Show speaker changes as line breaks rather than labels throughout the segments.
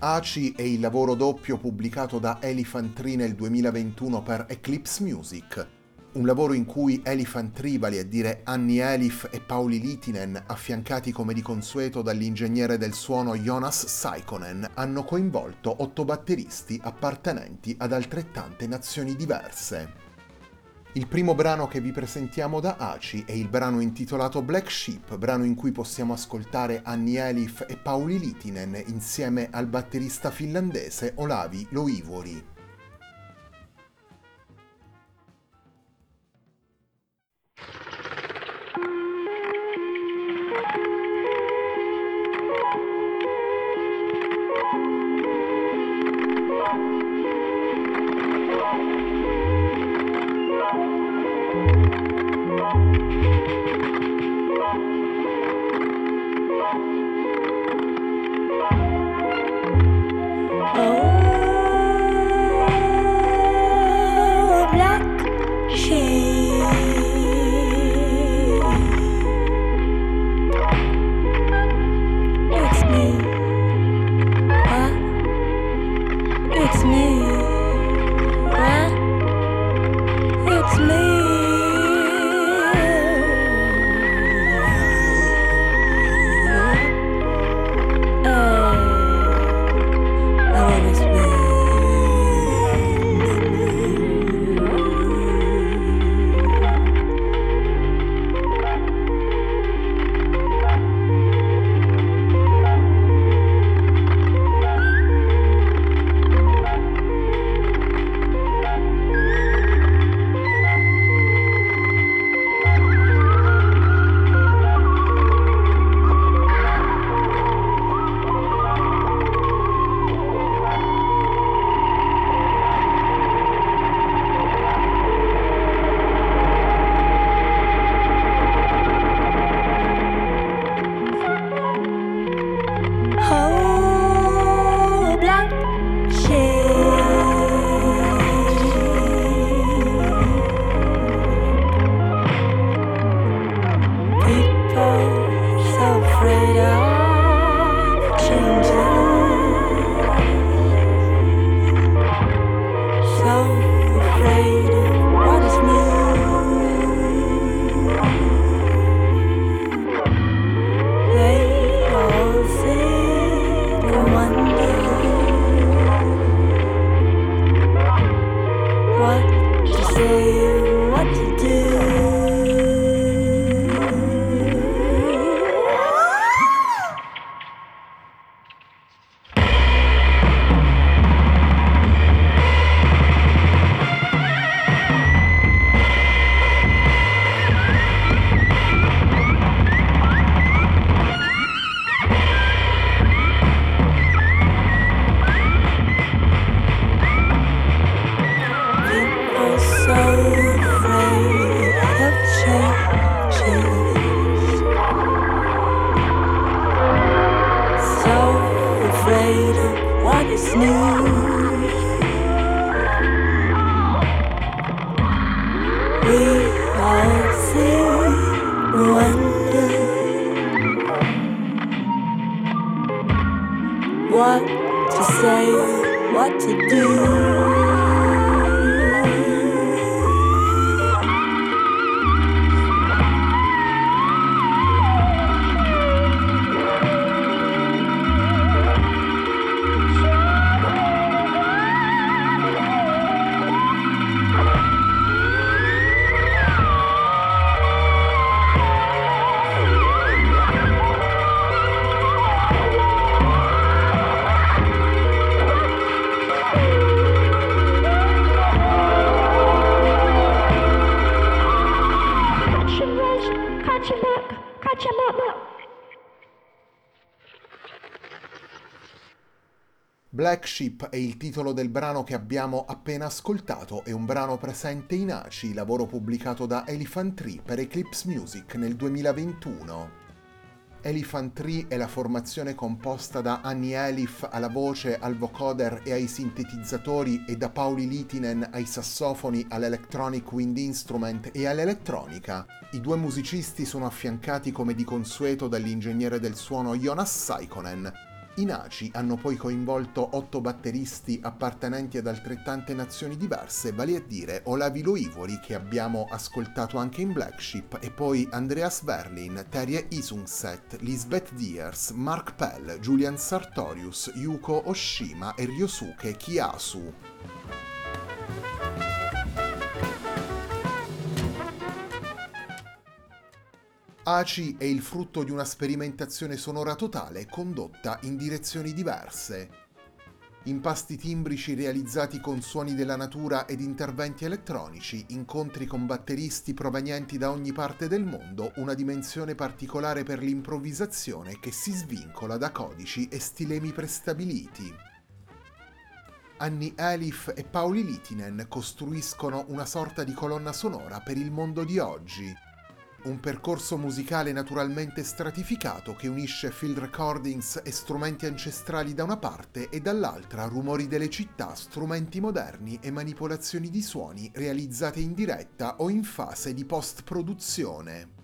ACI è il lavoro doppio pubblicato da Elephant Tree nel 2021 per Eclipse Music, un lavoro in cui Elephant Tree, vale a dire Anni Elif e Pauli Litinen, affiancati come di consueto dall'ingegnere del suono Jonas Saikonen, hanno coinvolto otto batteristi appartenenti ad altrettante nazioni diverse. Il primo brano che vi presentiamo da ACI è il brano intitolato Black Sheep, brano in cui possiamo ascoltare Anni Elif e Pauli Litinen insieme al batterista finlandese Olavi Loivori. Black Sheep è il titolo del brano che abbiamo appena ascoltato, è un brano presente in ACI, lavoro pubblicato da Elephant Tree per Eclipse Music nel 2021. Elephant Tree è la formazione composta da Annie Elif alla voce, al vocoder e ai sintetizzatori e da Pauli Litinen ai sassofoni, all'electronic wind instrument e all'elettronica. I due musicisti sono affiancati come di consueto dall'ingegnere del suono Jonas Saikonen, i Naci hanno poi coinvolto otto batteristi appartenenti ad altrettante nazioni diverse, vale a dire Olavilo Ivori che abbiamo ascoltato anche in Black e poi Andreas Verlin, Terje Isungset, Lisbeth Diers, Mark Pell, Julian Sartorius, Yuko Oshima e Ryosuke Kiyasu. ACI è il frutto di una sperimentazione sonora totale condotta in direzioni diverse. Impasti timbrici realizzati con suoni della natura ed interventi elettronici, incontri con batteristi provenienti da ogni parte del mondo, una dimensione particolare per l'improvvisazione che si svincola da codici e stilemi prestabiliti. Anni Elif e Pauli Litinen costruiscono una sorta di colonna sonora per il mondo di oggi, un percorso musicale naturalmente stratificato che unisce field recordings e strumenti ancestrali da una parte e dall'altra rumori delle città, strumenti moderni e manipolazioni di suoni realizzate in diretta o in fase di post-produzione.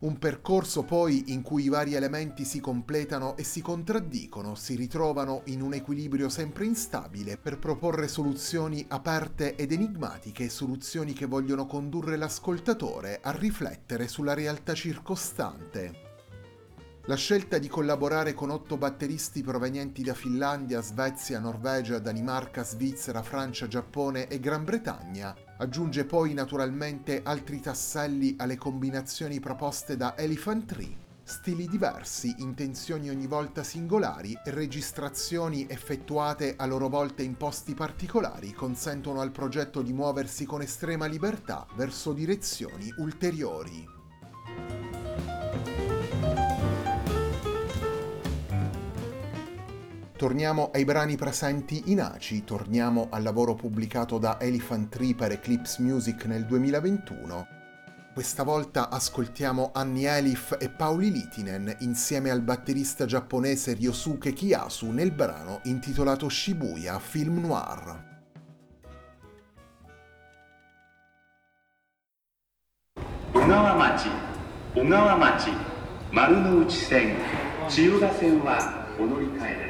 Un percorso poi in cui i vari elementi si completano e si contraddicono, si ritrovano in un equilibrio sempre instabile per proporre soluzioni aperte ed enigmatiche, soluzioni che vogliono condurre l'ascoltatore a riflettere sulla realtà circostante. La scelta di collaborare con otto batteristi provenienti da Finlandia, Svezia, Norvegia, Danimarca, Svizzera, Francia, Giappone e Gran Bretagna aggiunge poi naturalmente altri tasselli alle combinazioni proposte da Elephant Tree, stili diversi, intenzioni ogni volta singolari e registrazioni effettuate a loro volta in posti particolari consentono al progetto di muoversi con estrema libertà verso direzioni ulteriori. Torniamo ai brani presenti in ACI, torniamo al lavoro pubblicato da Elephant Tree per Eclipse Music nel 2021 questa volta ascoltiamo Annie Elif e Pauli Litinen insieme al batterista giapponese Ryosuke Kiyasu nel brano intitolato Shibuya Film Noir.
Ogawa Machi, Ogawa Machi, Marunouchi Sen, Chiyoda Sen wa onori
kae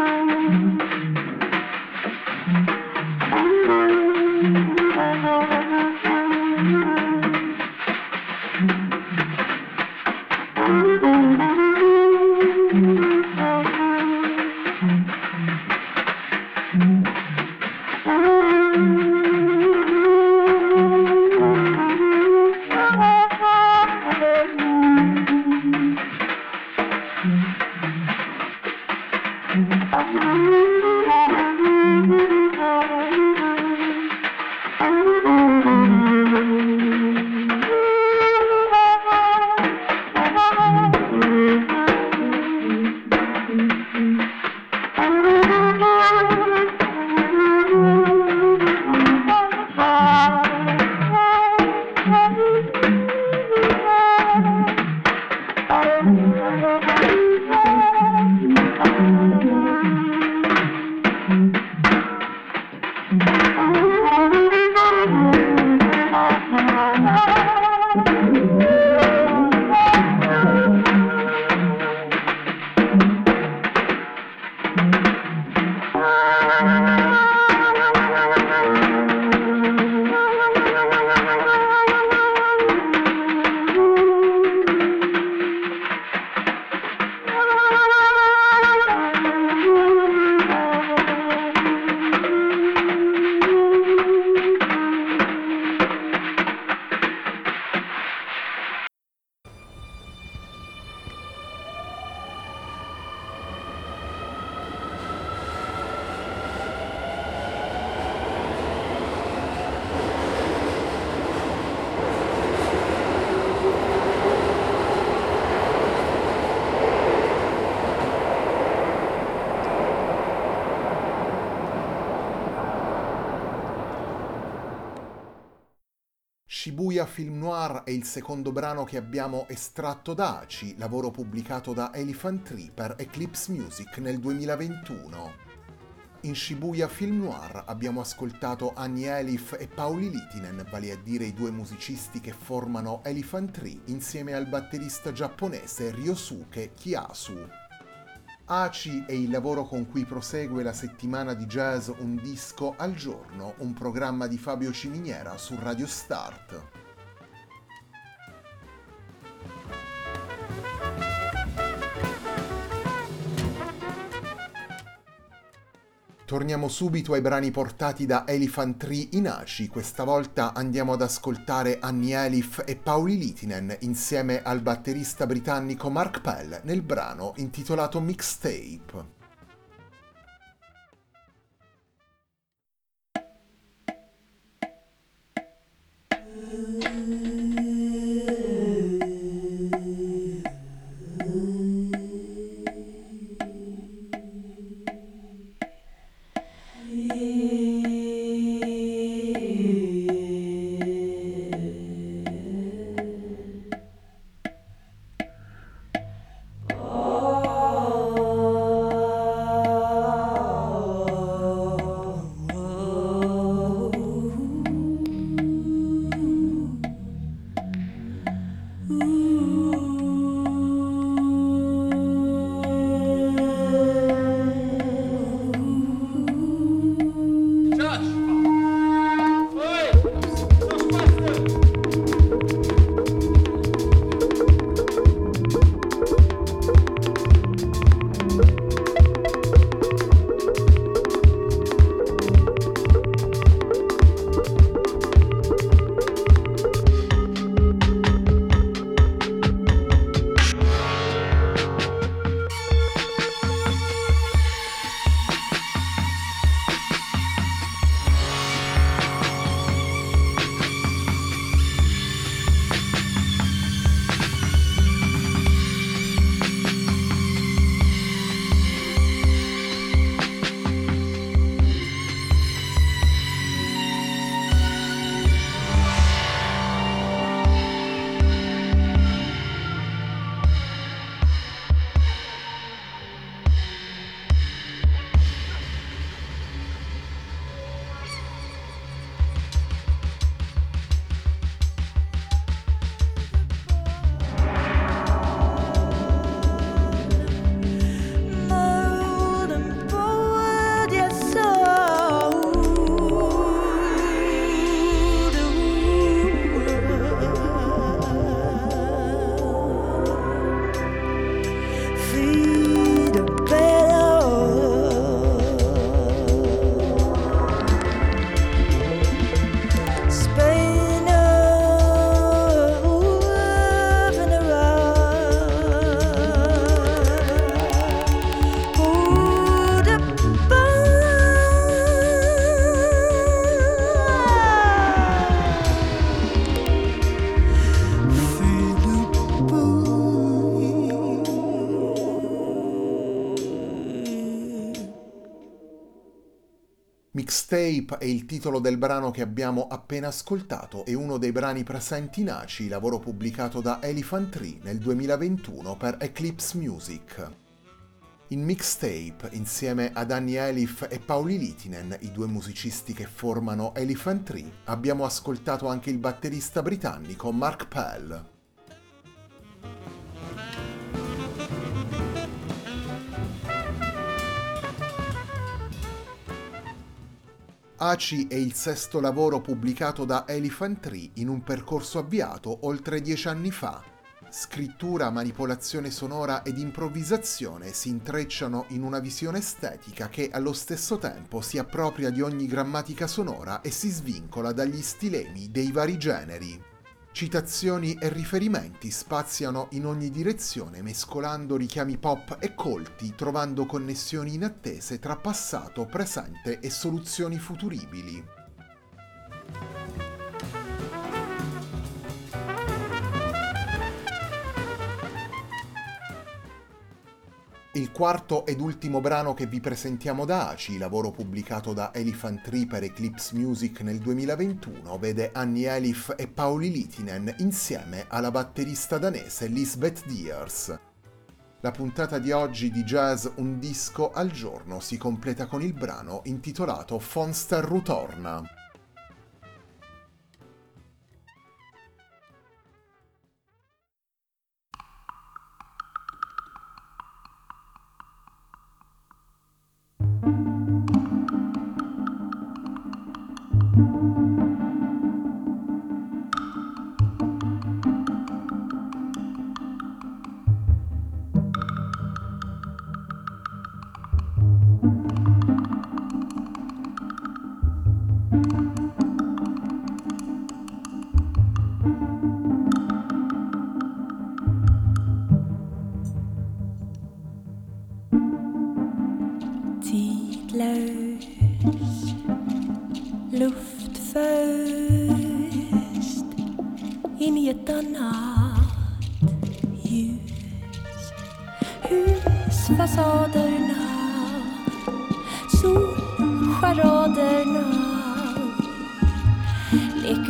Film Noir è il secondo brano che abbiamo estratto da ACI, lavoro pubblicato da Elephant Tree per Eclipse Music nel 2021. In Shibuya Film Noir abbiamo ascoltato Annie Elif e Pauli Litinen, vale a dire i due musicisti che formano Elephant Tree, insieme al batterista giapponese Ryosuke Kiyasu. ACI è il lavoro con cui prosegue la settimana di jazz Un disco al giorno, un programma di Fabio Ciminiera su Radio Start. Torniamo subito ai brani portati da Elephant Tree in ACI, questa volta andiamo ad ascoltare Annie Elif e Pauli Litinen insieme al batterista britannico Mark Pell nel brano intitolato Mixtape. È il titolo del brano che abbiamo appena ascoltato e uno dei brani presenti in ACI, lavoro pubblicato da Elephant Tree nel 2021 per Eclipse Music. In Mixtape, insieme ad Annie Elif e Pauli Litinen, i due musicisti che formano Elephant Tree, abbiamo ascoltato anche il batterista britannico Mark Pell. ACI è il sesto lavoro pubblicato da Elephant Tree in un percorso avviato oltre dieci anni fa. Scrittura, manipolazione sonora ed improvvisazione si intrecciano in una visione estetica che allo stesso tempo si appropria di ogni grammatica sonora e si svincola dagli stilemi dei vari generi. Citazioni e riferimenti spaziano in ogni direzione mescolando richiami pop e colti, trovando connessioni inattese tra passato, presente e soluzioni futuribili.
Il quarto ed ultimo brano che vi presentiamo da ACI, lavoro pubblicato da Elephant Tree per Eclipse Music nel 2021, vede Annie Elif e Pauli Litinen insieme alla batterista danese Lisbeth Diers. La puntata di oggi di Jazz Un disco al giorno si completa con il brano intitolato Fonster Rutorna.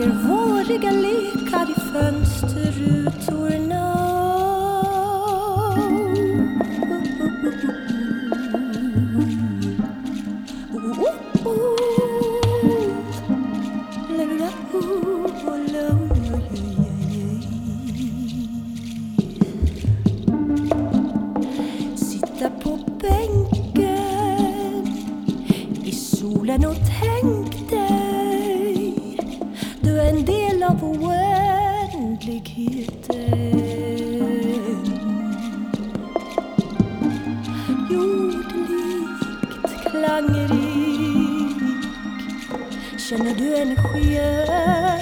Ligger våriga lekar i fönsterrutorna. Känner du energiökna?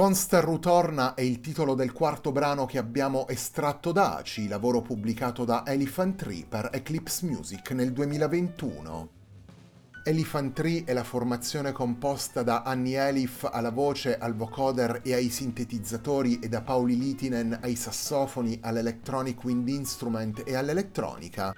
Fonster Ritorna è il titolo del quarto brano che abbiamo estratto da ACI, lavoro pubblicato da Elephant Tree per Eclipse Music nel 2021. Elephant Tree è la formazione composta da Annie Elif alla voce, al vocoder e ai sintetizzatori e da Pauli Litinen ai sassofoni, all'electronic wind instrument e all'elettronica.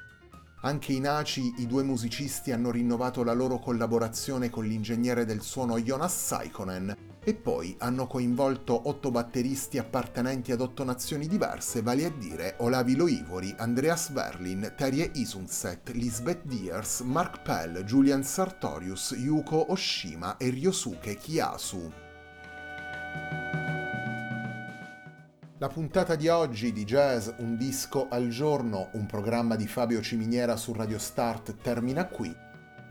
Anche in ACI i due musicisti hanno rinnovato la loro collaborazione con l'ingegnere del suono Jonas Saikonen e poi hanno coinvolto otto batteristi appartenenti ad otto nazioni diverse, vale a dire Olavi Loivori, Andreas Verlin, Terje Isundset, Lisbeth Diers, Mark Pell, Julian Sartorius, Yuko Oshima e Ryosuke Kiyasu. La puntata di oggi di Jazz Un disco al giorno, un programma di Fabio Ciminiera su Radio Start termina qui.